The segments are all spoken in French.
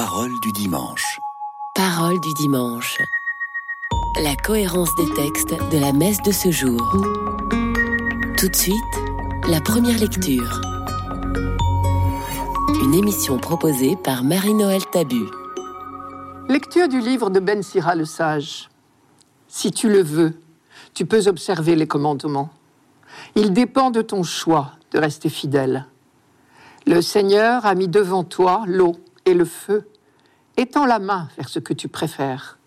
Parole du dimanche. Parole du dimanche. La cohérence des textes de la messe de ce jour. Tout de suite, la première lecture. Une émission proposée par Marie-Noël Tabu. Lecture du livre de Ben Sira le Sage. Si tu le veux, tu peux observer les commandements. Il dépend de ton choix de rester fidèle. Le Seigneur a mis devant toi l'eau et le feu. Étends la main vers ce que tu préfères.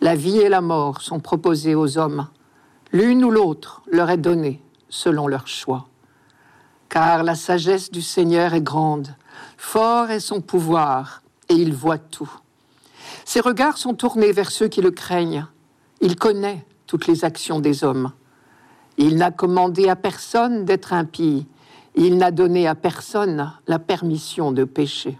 La vie et la mort sont proposées aux hommes. L'une ou l'autre leur est donnée selon leur choix. Car la sagesse du Seigneur est grande, fort est son pouvoir, et il voit tout. Ses regards sont tournés vers ceux qui le craignent. Il connaît toutes les actions des hommes. Il n'a commandé à personne d'être impie. Il n'a donné à personne la permission de pécher.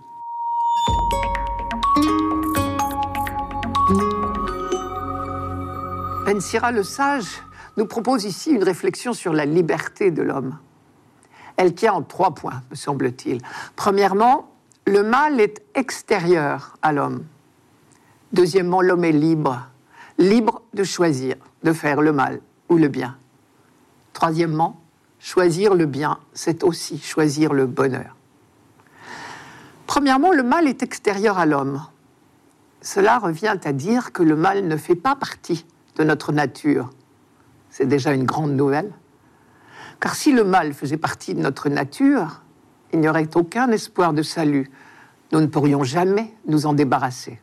Ben Sira le sage nous propose ici une réflexion sur la liberté de l'homme. Elle tient en trois points, me semble-t-il. Premièrement, le mal est extérieur à l'homme. Deuxièmement, l'homme est libre, libre de choisir, de faire le mal ou le bien. Troisièmement, choisir le bien, c'est aussi choisir le bonheur. Premièrement, le mal est extérieur à l'homme. Cela revient à dire que le mal ne fait pas partie de notre nature. C'est déjà une grande nouvelle. Car si le mal faisait partie de notre nature, il n'y aurait aucun espoir de salut. Nous ne pourrions jamais nous en débarrasser.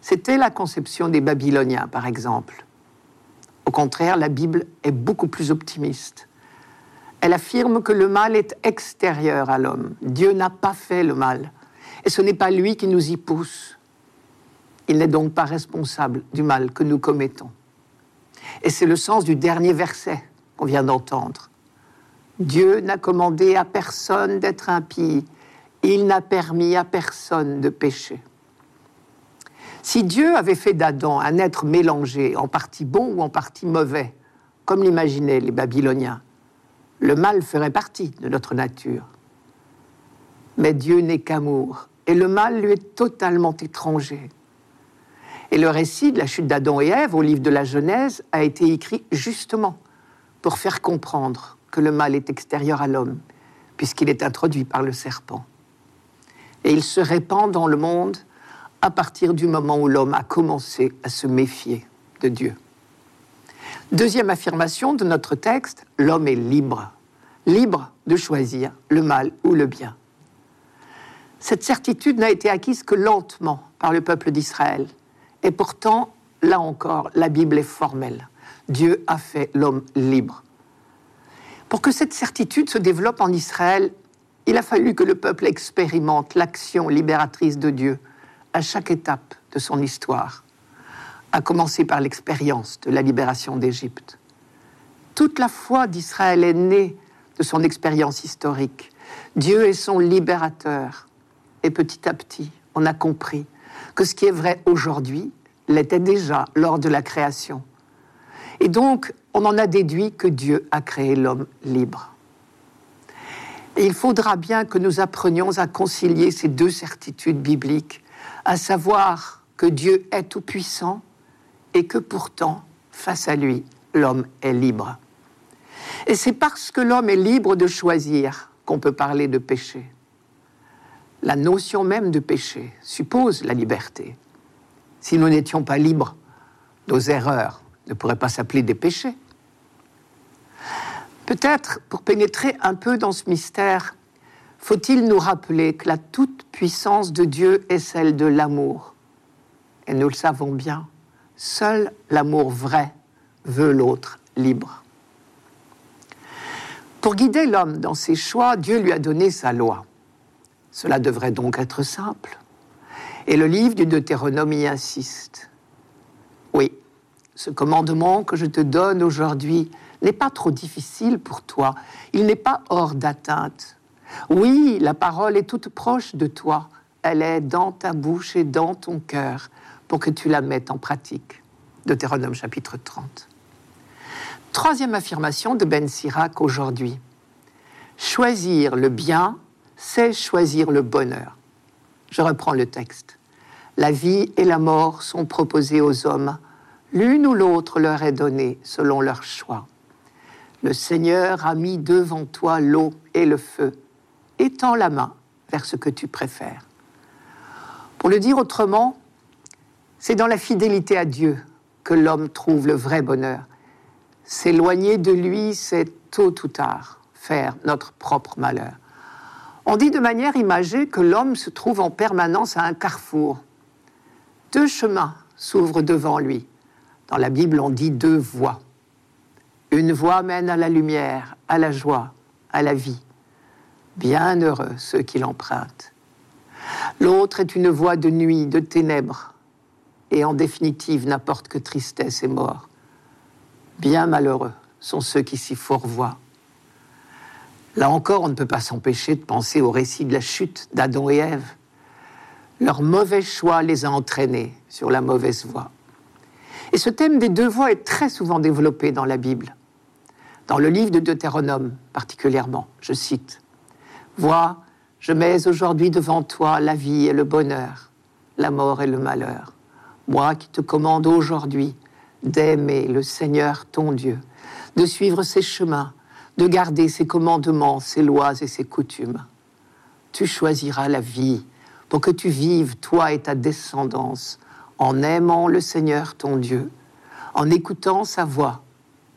C'était la conception des Babyloniens, par exemple. Au contraire, la Bible est beaucoup plus optimiste. Elle affirme que le mal est extérieur à l'homme. Dieu n'a pas fait le mal. Et ce n'est pas lui qui nous y pousse. Il n'est donc pas responsable du mal que nous commettons. Et c'est le sens du dernier verset qu'on vient d'entendre. Dieu n'a commandé à personne d'être impie. Il n'a permis à personne de pécher. Si Dieu avait fait d'Adam un être mélangé, en partie bon ou en partie mauvais, comme l'imaginaient les Babyloniens, le mal ferait partie de notre nature. Mais Dieu n'est qu'amour, et le mal lui est totalement étranger. Et le récit de la chute d'Adam et Ève au livre de la Genèse a été écrit justement pour faire comprendre que le mal est extérieur à l'homme, puisqu'il est introduit par le serpent. Et il se répand dans le monde à partir du moment où l'homme a commencé à se méfier de Dieu. Deuxième affirmation de notre texte, l'homme est libre, libre de choisir le mal ou le bien. Cette certitude n'a été acquise que lentement par le peuple d'Israël, et pourtant, là encore, la Bible est formelle. Dieu a fait l'homme libre. Pour que cette certitude se développe en Israël, il a fallu que le peuple expérimente l'action libératrice de Dieu à chaque étape de son histoire, à commencer par l'expérience de la libération d'Égypte. Toute la foi d'Israël est née de son expérience historique. Dieu est son libérateur. Et petit à petit, on a compris que ce qui est vrai aujourd'hui l'était déjà lors de la création. Et donc, on en a déduit que Dieu a créé l'homme libre. Et il faudra bien que nous apprenions à concilier ces deux certitudes bibliques, à savoir que Dieu est tout-puissant et que pourtant, face à lui, l'homme est libre. Et c'est parce que l'homme est libre de choisir qu'on peut parler de péché. La notion même de péché suppose la liberté. Si nous n'étions pas libres, nos erreurs ne pourraient pas s'appeler des péchés. Peut-être, pour pénétrer un peu dans ce mystère, faut-il nous rappeler que la toute-puissance de Dieu est celle de l'amour. Et nous le savons bien, seul l'amour vrai veut l'autre libre. Pour guider l'homme dans ses choix, Dieu lui a donné sa loi. Cela devrait donc être simple. Et le livre du Deutéronome y insiste. Oui, ce commandement que je te donne aujourd'hui n'est pas trop difficile pour toi, il n'est pas hors d'atteinte. Oui, la parole est toute proche de toi, elle est dans ta bouche et dans ton cœur pour que tu la mettes en pratique. Deutéronome chapitre 30. Troisième affirmation de Ben Sirac aujourd'hui. Choisir le bien, c'est choisir le bonheur. Je reprends le texte. La vie et la mort sont proposées aux hommes. L'une ou l'autre leur est donnée selon leur choix. Le Seigneur a mis devant toi l'eau et le feu. Étends la main vers ce que tu préfères. Pour le dire autrement, c'est dans la fidélité à Dieu que l'homme trouve le vrai bonheur. S'éloigner de lui, c'est tôt ou tard faire notre propre malheur. On dit de manière imagée que l'homme se trouve en permanence à un carrefour. Deux chemins s'ouvrent devant lui. Dans la Bible, on dit deux voies. Une voie mène à la lumière, à la joie, à la vie. Bien heureux ceux qui l'empruntent. L'autre est une voie de nuit, de ténèbres, et en définitive n'apporte que tristesse et mort. Bien malheureux sont ceux qui s'y fourvoient. Là encore, on ne peut pas s'empêcher de penser au récit de la chute d'Adam et Ève. Leur mauvais choix les a entraînés sur la mauvaise voie. Et ce thème des deux voies est très souvent développé dans la Bible. Dans le livre de Deutéronome particulièrement, je cite, Vois, je mets aujourd'hui devant toi la vie et le bonheur, la mort et le malheur. Moi qui te commande aujourd'hui d'aimer le Seigneur ton Dieu, de suivre ses chemins, de garder ses commandements, ses lois et ses coutumes. Tu choisiras la vie pour que tu vives, toi et ta descendance, en aimant le Seigneur ton Dieu, en écoutant sa voix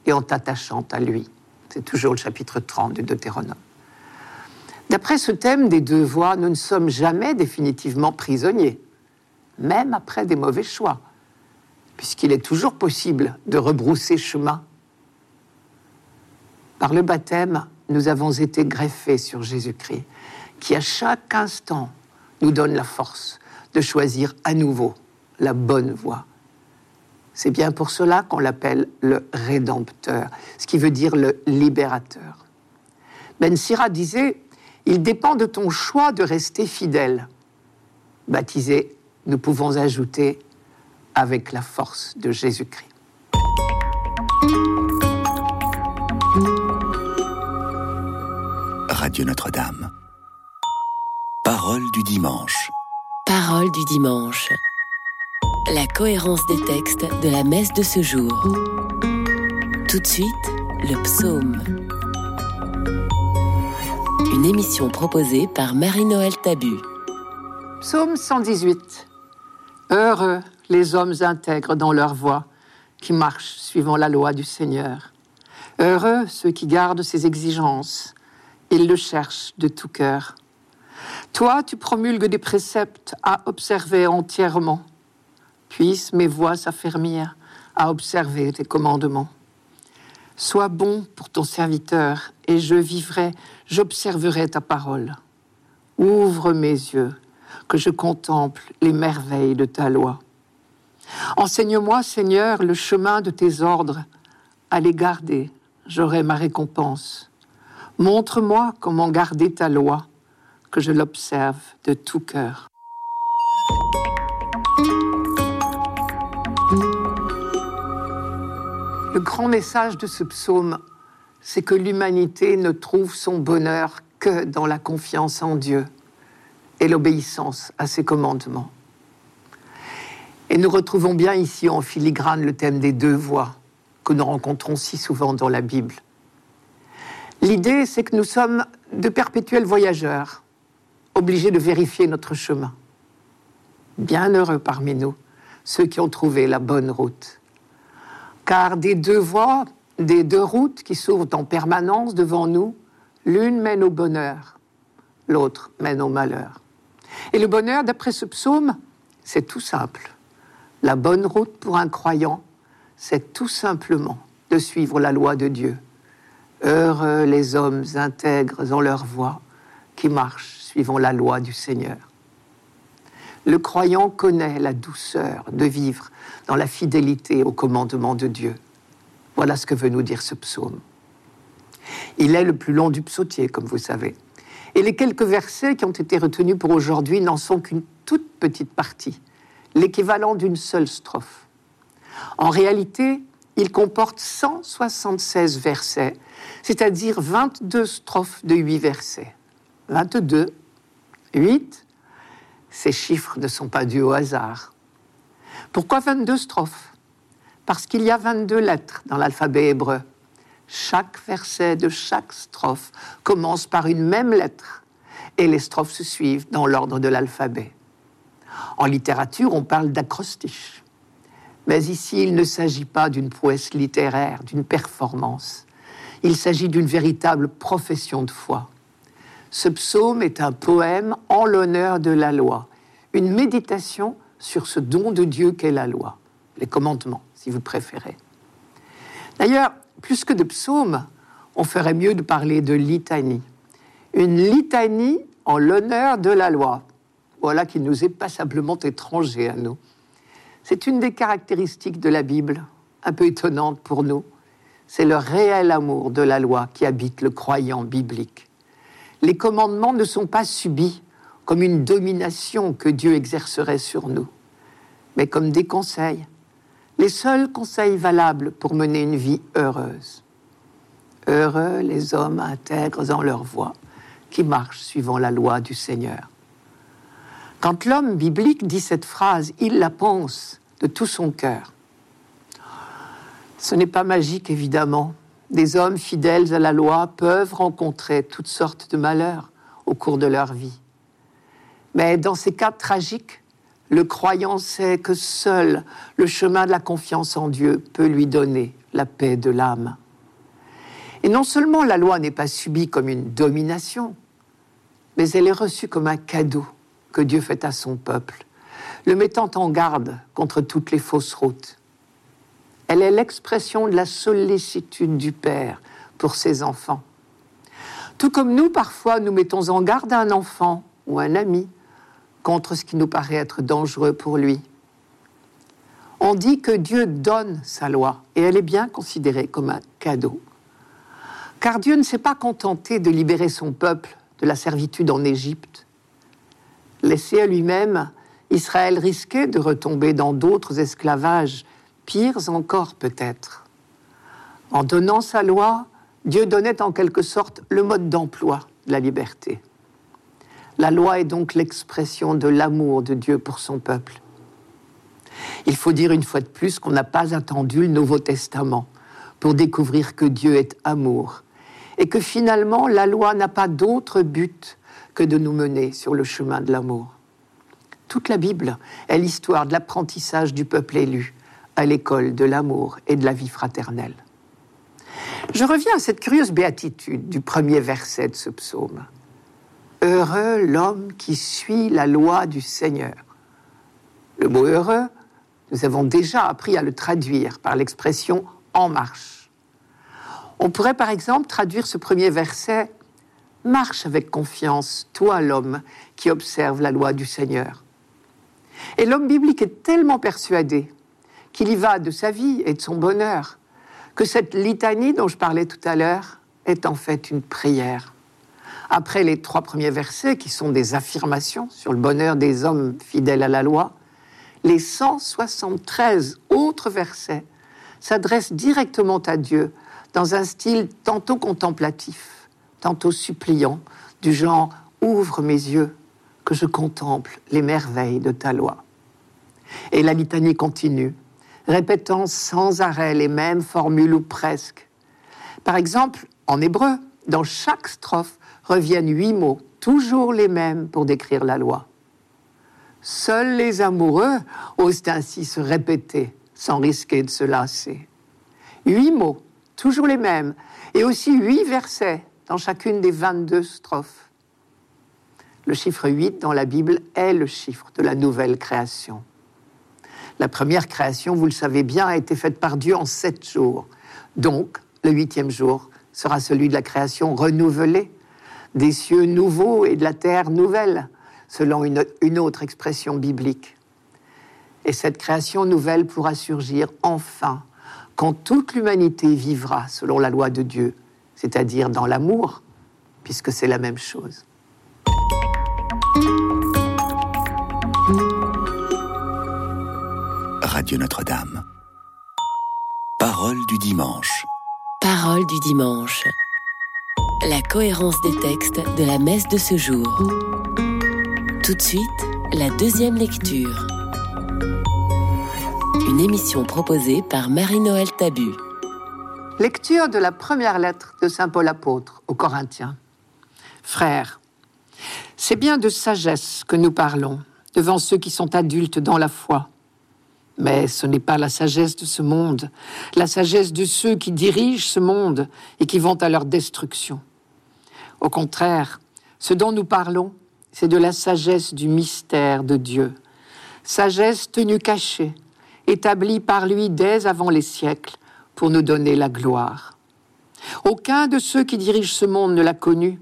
et en t'attachant à lui. C'est toujours le chapitre 30 du Deutéronome. D'après ce thème des deux voies, nous ne sommes jamais définitivement prisonniers, même après des mauvais choix, puisqu'il est toujours possible de rebrousser chemin. Par le baptême, nous avons été greffés sur Jésus-Christ, qui à chaque instant nous donne la force de choisir à nouveau la bonne voie c'est bien pour cela qu'on l'appelle le rédempteur, ce qui veut dire le libérateur. Ben Sira disait Il dépend de ton choix de rester fidèle. Baptisé, nous pouvons ajouter avec la force de Jésus-Christ. Radio Notre-Dame. Parole du dimanche. Parole du dimanche. La cohérence des textes de la messe de ce jour. Tout de suite, le psaume. Une émission proposée par Marie-Noël Tabu. Psaume 118. Heureux les hommes intègres dans leur voie, qui marchent suivant la loi du Seigneur. Heureux ceux qui gardent ses exigences, ils le cherchent de tout cœur. Toi, tu promulgues des préceptes à observer entièrement puissent mes voix s'affermir à observer tes commandements. Sois bon pour ton serviteur, et je vivrai, j'observerai ta parole. Ouvre mes yeux, que je contemple les merveilles de ta loi. Enseigne-moi, Seigneur, le chemin de tes ordres. À les garder, j'aurai ma récompense. Montre-moi comment garder ta loi, que je l'observe de tout cœur. Le grand message de ce psaume, c'est que l'humanité ne trouve son bonheur que dans la confiance en Dieu et l'obéissance à ses commandements. Et nous retrouvons bien ici en filigrane le thème des deux voies que nous rencontrons si souvent dans la Bible. L'idée, c'est que nous sommes de perpétuels voyageurs, obligés de vérifier notre chemin. Bien heureux parmi nous, ceux qui ont trouvé la bonne route car des deux voies, des deux routes qui s'ouvrent en permanence devant nous, l'une mène au bonheur, l'autre mène au malheur. Et le bonheur, d'après ce psaume, c'est tout simple. La bonne route pour un croyant, c'est tout simplement de suivre la loi de Dieu. Heureux les hommes intègres dans leur voie qui marchent suivant la loi du Seigneur. Le croyant connaît la douceur de vivre dans la fidélité au commandement de Dieu. Voilà ce que veut nous dire ce psaume. Il est le plus long du psautier, comme vous savez. Et les quelques versets qui ont été retenus pour aujourd'hui n'en sont qu'une toute petite partie, l'équivalent d'une seule strophe. En réalité, il comporte 176 versets, c'est-à-dire 22 strophes de 8 versets. 22, 8, Ces chiffres ne sont pas dus au hasard. Pourquoi 22 strophes? Parce qu'il y a 22 lettres dans l'alphabet hébreu. Chaque verset de chaque strophe commence par une même lettre et les strophes se suivent dans l'ordre de l'alphabet. En littérature, on parle d'acrostiche. Mais ici, il ne s'agit pas d'une prouesse littéraire, d'une performance. Il s'agit d'une véritable profession de foi. Ce psaume est un poème en l'honneur de la loi, une méditation sur ce don de Dieu qu'est la loi, les commandements, si vous préférez. D'ailleurs, plus que de psaume, on ferait mieux de parler de litanie. Une litanie en l'honneur de la loi. Voilà qui nous est passablement étranger à nous. C'est une des caractéristiques de la Bible, un peu étonnante pour nous. C'est le réel amour de la loi qui habite le croyant biblique les commandements ne sont pas subis comme une domination que Dieu exercerait sur nous, mais comme des conseils, les seuls conseils valables pour mener une vie heureuse. Heureux les hommes intègres dans leur voie, qui marchent suivant la loi du Seigneur. Quand l'homme biblique dit cette phrase, il la pense de tout son cœur. Ce n'est pas magique, évidemment, des hommes fidèles à la loi peuvent rencontrer toutes sortes de malheurs au cours de leur vie. Mais dans ces cas tragiques, le croyant sait que seul le chemin de la confiance en Dieu peut lui donner la paix de l'âme. Et non seulement la loi n'est pas subie comme une domination, mais elle est reçue comme un cadeau que Dieu fait à son peuple, le mettant en garde contre toutes les fausses routes. Elle est l'expression de la sollicitude du Père pour ses enfants. Tout comme nous, parfois, nous mettons en garde un enfant ou un ami contre ce qui nous paraît être dangereux pour lui. On dit que Dieu donne sa loi et elle est bien considérée comme un cadeau. Car Dieu ne s'est pas contenté de libérer son peuple de la servitude en Égypte. Laissé à lui-même, Israël risquait de retomber dans d'autres esclavages pires encore peut-être. En donnant sa loi, Dieu donnait en quelque sorte le mode d'emploi de la liberté. La loi est donc l'expression de l'amour de Dieu pour son peuple. Il faut dire une fois de plus qu'on n'a pas attendu le Nouveau Testament pour découvrir que Dieu est amour et que finalement la loi n'a pas d'autre but que de nous mener sur le chemin de l'amour. Toute la Bible est l'histoire de l'apprentissage du peuple élu, à l'école de l'amour et de la vie fraternelle. Je reviens à cette curieuse béatitude du premier verset de ce psaume. Heureux l'homme qui suit la loi du Seigneur. Le mot heureux, nous avons déjà appris à le traduire par l'expression en marche. On pourrait par exemple traduire ce premier verset Marche avec confiance, toi l'homme qui observe la loi du Seigneur. Et l'homme biblique est tellement persuadé qu'il y va de sa vie et de son bonheur, que cette litanie dont je parlais tout à l'heure est en fait une prière. Après les trois premiers versets, qui sont des affirmations sur le bonheur des hommes fidèles à la loi, les 173 autres versets s'adressent directement à Dieu dans un style tantôt contemplatif, tantôt suppliant, du genre Ouvre mes yeux, que je contemple les merveilles de ta loi. Et la litanie continue répétant sans arrêt les mêmes formules ou presque. Par exemple, en hébreu, dans chaque strophe reviennent huit mots, toujours les mêmes pour décrire la loi. Seuls les amoureux osent ainsi se répéter sans risquer de se lasser. Huit mots, toujours les mêmes, et aussi huit versets dans chacune des 22 strophes. Le chiffre 8 dans la Bible est le chiffre de la nouvelle création. La première création, vous le savez bien, a été faite par Dieu en sept jours. Donc, le huitième jour sera celui de la création renouvelée, des cieux nouveaux et de la terre nouvelle, selon une, une autre expression biblique. Et cette création nouvelle pourra surgir enfin quand toute l'humanité vivra selon la loi de Dieu, c'est-à-dire dans l'amour, puisque c'est la même chose. Radio Notre-Dame. Parole du dimanche. Parole du dimanche. La cohérence des textes de la messe de ce jour. Tout de suite, La deuxième lecture. Une émission proposée par Marie-Noël Tabu. Lecture de la première lettre de Saint Paul apôtre aux Corinthiens. Frères, c'est bien de sagesse que nous parlons devant ceux qui sont adultes dans la foi. Mais ce n'est pas la sagesse de ce monde, la sagesse de ceux qui dirigent ce monde et qui vont à leur destruction. Au contraire, ce dont nous parlons, c'est de la sagesse du mystère de Dieu, sagesse tenue cachée, établie par lui dès avant les siècles pour nous donner la gloire. Aucun de ceux qui dirigent ce monde ne l'a connu,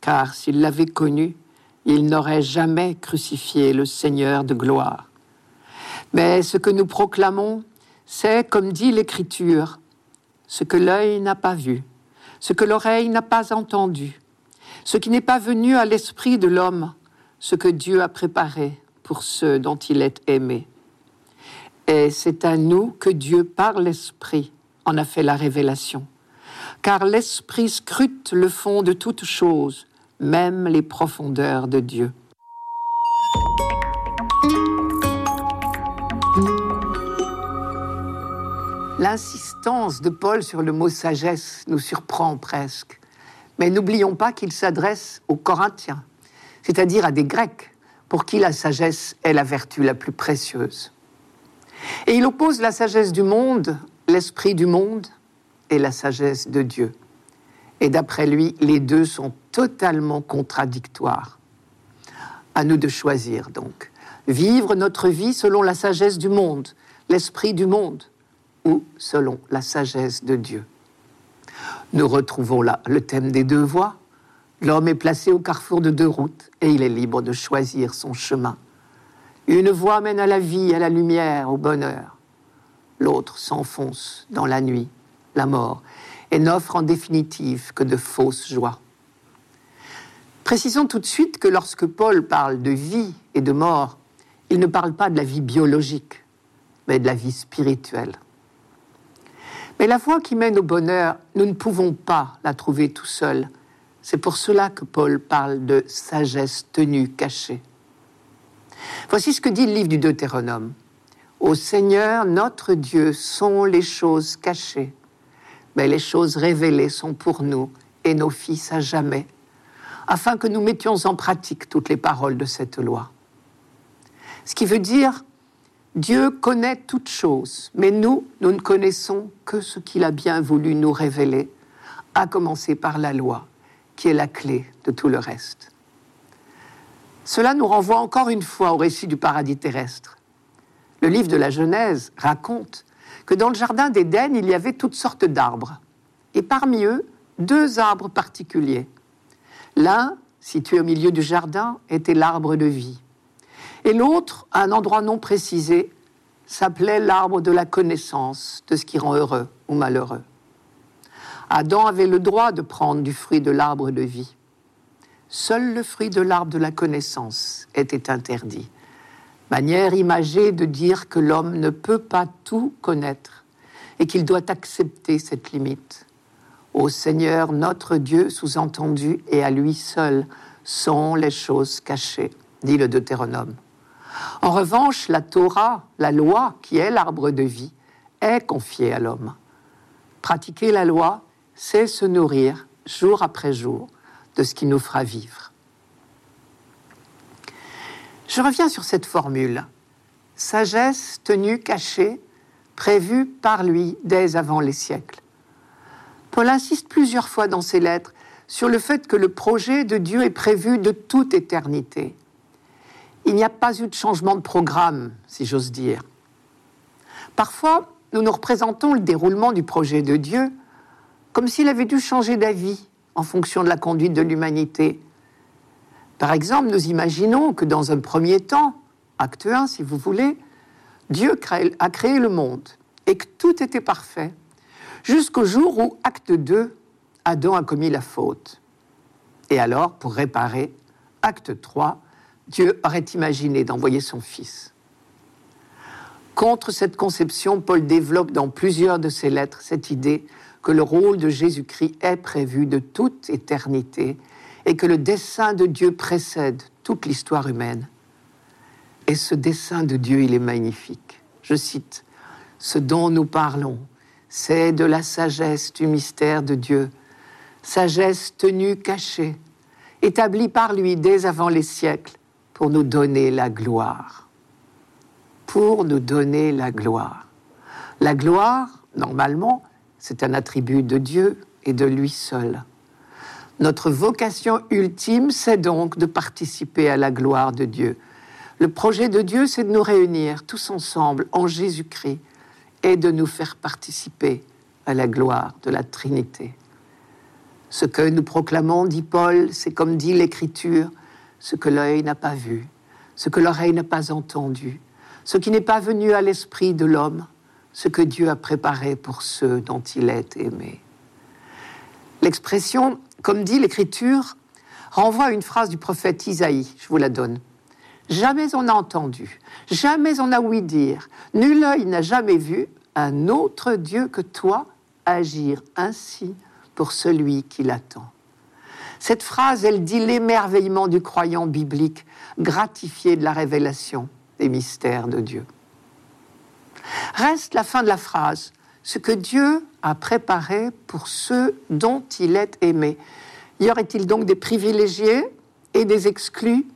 car s'il l'avait connu, il n'aurait jamais crucifié le Seigneur de gloire. Mais ce que nous proclamons, c'est, comme dit l'Écriture, ce que l'œil n'a pas vu, ce que l'oreille n'a pas entendu, ce qui n'est pas venu à l'esprit de l'homme, ce que Dieu a préparé pour ceux dont il est aimé. Et c'est à nous que Dieu, par l'Esprit, en a fait la révélation. Car l'Esprit scrute le fond de toutes choses, même les profondeurs de Dieu. L'insistance de Paul sur le mot sagesse nous surprend presque. Mais n'oublions pas qu'il s'adresse aux Corinthiens, c'est-à-dire à des Grecs, pour qui la sagesse est la vertu la plus précieuse. Et il oppose la sagesse du monde, l'esprit du monde, et la sagesse de Dieu. Et d'après lui, les deux sont totalement contradictoires. À nous de choisir donc. Vivre notre vie selon la sagesse du monde, l'esprit du monde, ou selon la sagesse de Dieu. Nous retrouvons là le thème des deux voies. L'homme est placé au carrefour de deux routes et il est libre de choisir son chemin. Une voie mène à la vie, à la lumière, au bonheur. L'autre s'enfonce dans la nuit, la mort, et n'offre en définitive que de fausses joies. Précisons tout de suite que lorsque Paul parle de vie et de mort, il ne parle pas de la vie biologique, mais de la vie spirituelle. Mais la voie qui mène au bonheur, nous ne pouvons pas la trouver tout seul. C'est pour cela que Paul parle de sagesse tenue cachée. Voici ce que dit le livre du Deutéronome. Au Seigneur, notre Dieu, sont les choses cachées, mais les choses révélées sont pour nous et nos fils à jamais, afin que nous mettions en pratique toutes les paroles de cette loi. Ce qui veut dire Dieu connaît toutes choses, mais nous, nous ne connaissons que ce qu'il a bien voulu nous révéler, à commencer par la loi, qui est la clé de tout le reste. Cela nous renvoie encore une fois au récit du paradis terrestre. Le livre de la Genèse raconte que dans le jardin d'Éden, il y avait toutes sortes d'arbres, et parmi eux, deux arbres particuliers. L'un, situé au milieu du jardin, était l'arbre de vie et l'autre, à un endroit non précisé, s'appelait l'arbre de la connaissance de ce qui rend heureux ou malheureux. Adam avait le droit de prendre du fruit de l'arbre de vie. Seul le fruit de l'arbre de la connaissance était interdit. Manière imagée de dire que l'homme ne peut pas tout connaître et qu'il doit accepter cette limite. Au Seigneur notre Dieu, sous-entendu, et à lui seul sont les choses cachées, dit le Deutéronome. En revanche, la Torah, la loi, qui est l'arbre de vie, est confiée à l'homme. Pratiquer la loi, c'est se nourrir jour après jour de ce qui nous fera vivre. Je reviens sur cette formule. Sagesse tenue cachée, prévue par lui dès avant les siècles. Paul insiste plusieurs fois dans ses lettres sur le fait que le projet de Dieu est prévu de toute éternité il n'y a pas eu de changement de programme, si j'ose dire. Parfois, nous nous représentons le déroulement du projet de Dieu comme s'il avait dû changer d'avis en fonction de la conduite de l'humanité. Par exemple, nous imaginons que dans un premier temps, acte 1 si vous voulez, Dieu a créé le monde et que tout était parfait, jusqu'au jour où, acte 2, Adam a commis la faute. Et alors, pour réparer, acte 3, Dieu aurait imaginé d'envoyer son Fils. Contre cette conception, Paul développe dans plusieurs de ses lettres cette idée que le rôle de Jésus-Christ est prévu de toute éternité et que le dessein de Dieu précède toute l'histoire humaine. Et ce dessein de Dieu, il est magnifique. Je cite, Ce dont nous parlons, c'est de la sagesse du mystère de Dieu, sagesse tenue cachée, établie par lui dès avant les siècles pour nous donner la gloire. Pour nous donner la gloire. La gloire, normalement, c'est un attribut de Dieu et de lui seul. Notre vocation ultime, c'est donc de participer à la gloire de Dieu. Le projet de Dieu, c'est de nous réunir tous ensemble en Jésus-Christ et de nous faire participer à la gloire de la Trinité. Ce que nous proclamons, dit Paul, c'est comme dit l'Écriture, ce que l'œil n'a pas vu, ce que l'oreille n'a pas entendu, ce qui n'est pas venu à l'esprit de l'homme, ce que Dieu a préparé pour ceux dont il est aimé. L'expression, comme dit l'Écriture, renvoie à une phrase du prophète Isaïe, je vous la donne. Jamais on n'a entendu, jamais on n'a ouï dire, nul œil n'a jamais vu un autre Dieu que toi agir ainsi pour celui qui l'attend. Cette phrase, elle dit l'émerveillement du croyant biblique, gratifié de la révélation des mystères de Dieu. Reste la fin de la phrase, ce que Dieu a préparé pour ceux dont il est aimé. Y aurait-il donc des privilégiés et des exclus?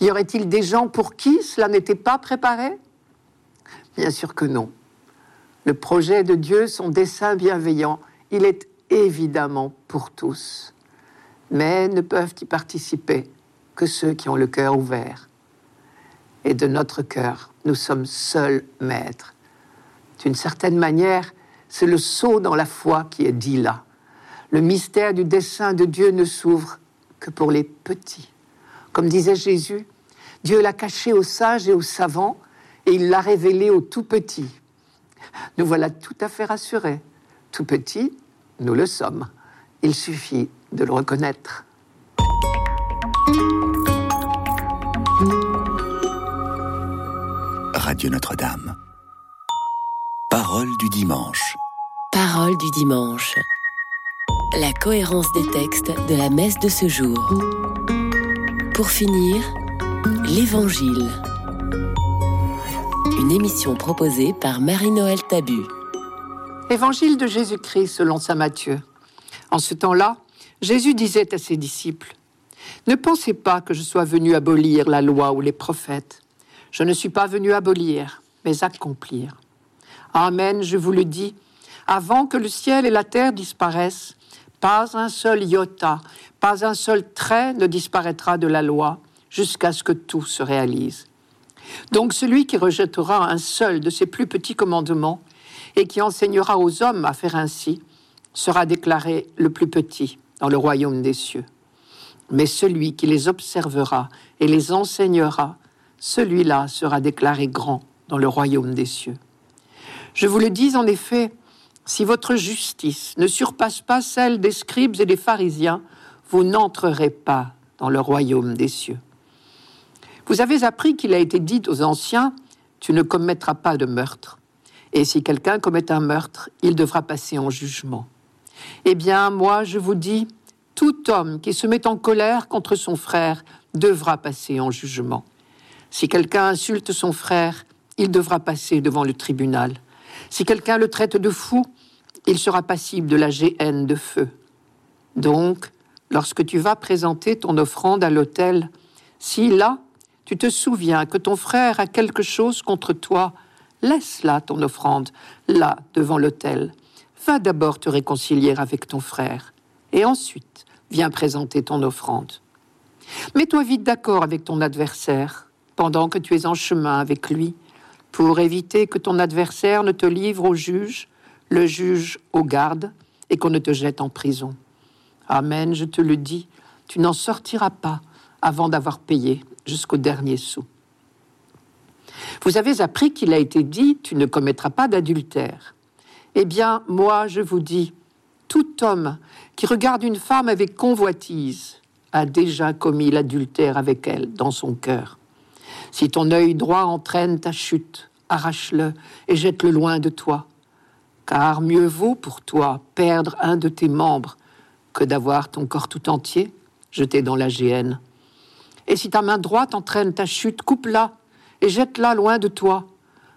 Y aurait-il des gens pour qui cela n'était pas préparé? Bien sûr que non. Le projet de Dieu, son dessein bienveillant, il est évidemment pour tous. Mais ne peuvent y participer que ceux qui ont le cœur ouvert. Et de notre cœur, nous sommes seuls maîtres. D'une certaine manière, c'est le saut dans la foi qui est dit là. Le mystère du dessein de Dieu ne s'ouvre que pour les petits. Comme disait Jésus, Dieu l'a caché aux sages et aux savants et il l'a révélé aux tout petits. Nous voilà tout à fait rassurés. Tout petits, nous le sommes. Il suffit de le reconnaître. Radio Notre-Dame. Parole du dimanche. Parole du dimanche. La cohérence des textes de la messe de ce jour. Pour finir, l'Évangile. Une émission proposée par Marie-Noël Tabu. Évangile de Jésus-Christ selon saint Matthieu. En ce temps-là, Jésus disait à ses disciples, Ne pensez pas que je sois venu abolir la loi ou les prophètes. Je ne suis pas venu abolir, mais accomplir. Amen, je vous le dis, avant que le ciel et la terre disparaissent, pas un seul iota, pas un seul trait ne disparaîtra de la loi jusqu'à ce que tout se réalise. Donc celui qui rejettera un seul de ces plus petits commandements et qui enseignera aux hommes à faire ainsi, sera déclaré le plus petit dans le royaume des cieux. Mais celui qui les observera et les enseignera, celui-là sera déclaré grand dans le royaume des cieux. Je vous le dis en effet, si votre justice ne surpasse pas celle des scribes et des pharisiens, vous n'entrerez pas dans le royaume des cieux. Vous avez appris qu'il a été dit aux anciens, tu ne commettras pas de meurtre. Et si quelqu'un commet un meurtre, il devra passer en jugement. Eh bien, moi, je vous dis, tout homme qui se met en colère contre son frère devra passer en jugement. Si quelqu'un insulte son frère, il devra passer devant le tribunal. Si quelqu'un le traite de fou, il sera passible de la GN de feu. Donc, lorsque tu vas présenter ton offrande à l'autel, si là, tu te souviens que ton frère a quelque chose contre toi, laisse là ton offrande, là, devant l'autel. Va d'abord te réconcilier avec ton frère, et ensuite viens présenter ton offrande. Mets-toi vite d'accord avec ton adversaire pendant que tu es en chemin avec lui, pour éviter que ton adversaire ne te livre au juge, le juge au garde, et qu'on ne te jette en prison. Amen, je te le dis, tu n'en sortiras pas avant d'avoir payé jusqu'au dernier sou. Vous avez appris qu'il a été dit, tu ne commettras pas d'adultère. Eh bien, moi, je vous dis, tout homme qui regarde une femme avec convoitise a déjà commis l'adultère avec elle dans son cœur. Si ton œil droit entraîne ta chute, arrache-le et jette-le loin de toi. Car mieux vaut pour toi perdre un de tes membres que d'avoir ton corps tout entier jeté dans la géhenne. Et si ta main droite entraîne ta chute, coupe-la et jette-la loin de toi,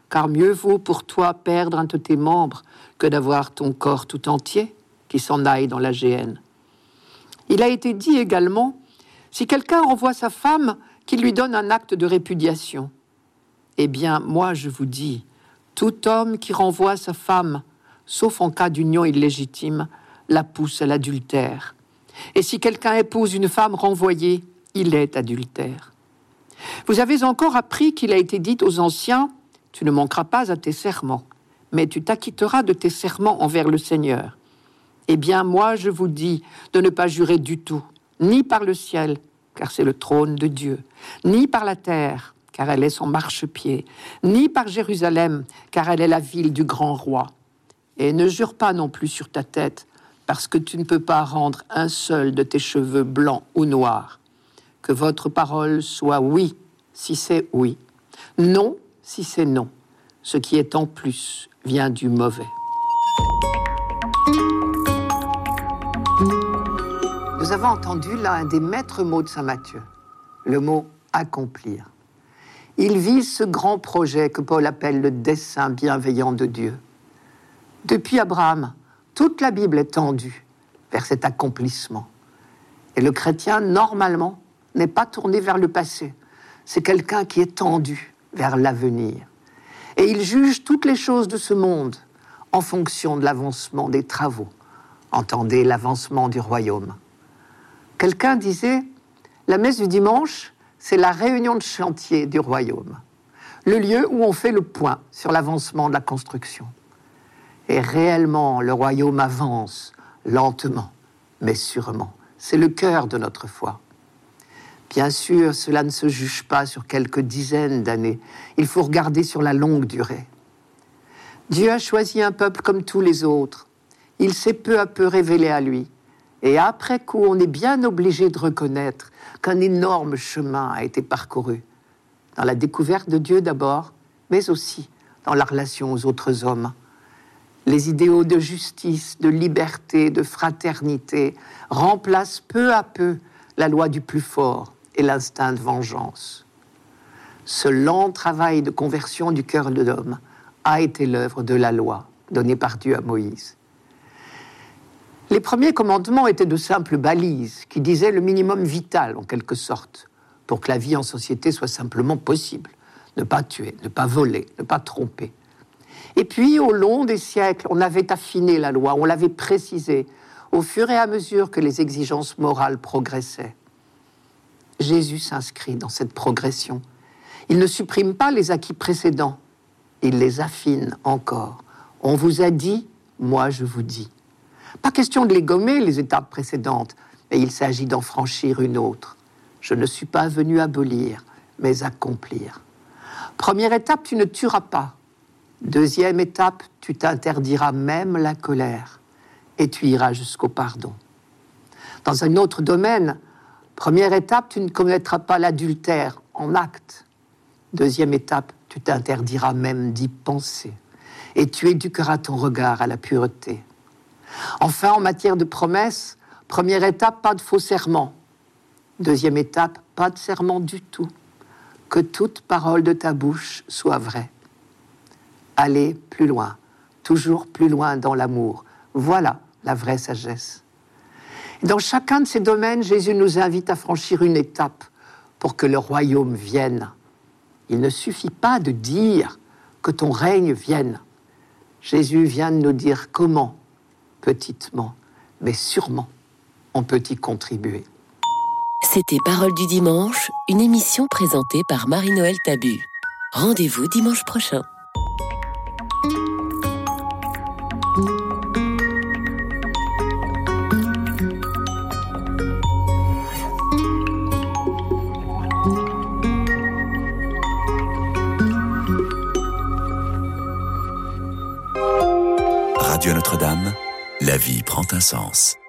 car mieux vaut pour toi perdre un de tes membres que d'avoir ton corps tout entier qui s'en aille dans la géhenne. Il a été dit également, si quelqu'un renvoie sa femme, qu'il lui donne un acte de répudiation. Eh bien, moi je vous dis, tout homme qui renvoie sa femme, sauf en cas d'union illégitime, la pousse à l'adultère. Et si quelqu'un épouse une femme renvoyée, il est adultère. Vous avez encore appris qu'il a été dit aux anciens, tu ne manqueras pas à tes serments, mais tu t'acquitteras de tes serments envers le Seigneur. Eh bien, moi, je vous dis de ne pas jurer du tout, ni par le ciel, car c'est le trône de Dieu, ni par la terre, car elle est son marchepied, ni par Jérusalem, car elle est la ville du grand roi. Et ne jure pas non plus sur ta tête, parce que tu ne peux pas rendre un seul de tes cheveux blancs ou noirs. Que votre parole soit oui, si c'est oui, non, si c'est non. Ce qui est en plus vient du mauvais. Nous avons entendu là un des maîtres mots de Saint Matthieu, le mot accomplir. Il vise ce grand projet que Paul appelle le dessein bienveillant de Dieu. Depuis Abraham, toute la Bible est tendue vers cet accomplissement. Et le chrétien, normalement, n'est pas tourné vers le passé. C'est quelqu'un qui est tendu vers l'avenir. Et il juge toutes les choses de ce monde en fonction de l'avancement des travaux. Entendez l'avancement du royaume. Quelqu'un disait, la messe du dimanche, c'est la réunion de chantier du royaume, le lieu où on fait le point sur l'avancement de la construction. Et réellement, le royaume avance lentement, mais sûrement. C'est le cœur de notre foi. Bien sûr, cela ne se juge pas sur quelques dizaines d'années. Il faut regarder sur la longue durée. Dieu a choisi un peuple comme tous les autres. Il s'est peu à peu révélé à lui. Et après coup, on est bien obligé de reconnaître qu'un énorme chemin a été parcouru. Dans la découverte de Dieu d'abord, mais aussi dans la relation aux autres hommes. Les idéaux de justice, de liberté, de fraternité remplacent peu à peu la loi du plus fort et l'instinct de vengeance. Ce lent travail de conversion du cœur de l'homme a été l'œuvre de la loi donnée par Dieu à Moïse. Les premiers commandements étaient de simples balises qui disaient le minimum vital, en quelque sorte, pour que la vie en société soit simplement possible. Ne pas tuer, ne pas voler, ne pas tromper. Et puis, au long des siècles, on avait affiné la loi, on l'avait précisée, au fur et à mesure que les exigences morales progressaient. Jésus s'inscrit dans cette progression. Il ne supprime pas les acquis précédents, il les affine encore. On vous a dit, moi je vous dis. Pas question de les gommer, les étapes précédentes, mais il s'agit d'en franchir une autre. Je ne suis pas venu abolir, mais accomplir. Première étape, tu ne tueras pas. Deuxième étape, tu t'interdiras même la colère et tu iras jusqu'au pardon. Dans un autre domaine, première étape, tu ne commettras pas l'adultère en acte. Deuxième étape, tu t'interdiras même d'y penser et tu éduqueras ton regard à la pureté. Enfin, en matière de promesses, première étape, pas de faux serment. Deuxième étape, pas de serment du tout. Que toute parole de ta bouche soit vraie. Aller plus loin, toujours plus loin dans l'amour. Voilà la vraie sagesse. dans chacun de ces domaines, Jésus nous invite à franchir une étape pour que le royaume vienne. Il ne suffit pas de dire que ton règne vienne. Jésus vient de nous dire comment petitement, mais sûrement, on peut y contribuer. C'était Parole du dimanche, une émission présentée par Marie-Noël Tabu. Rendez-vous dimanche prochain. Radio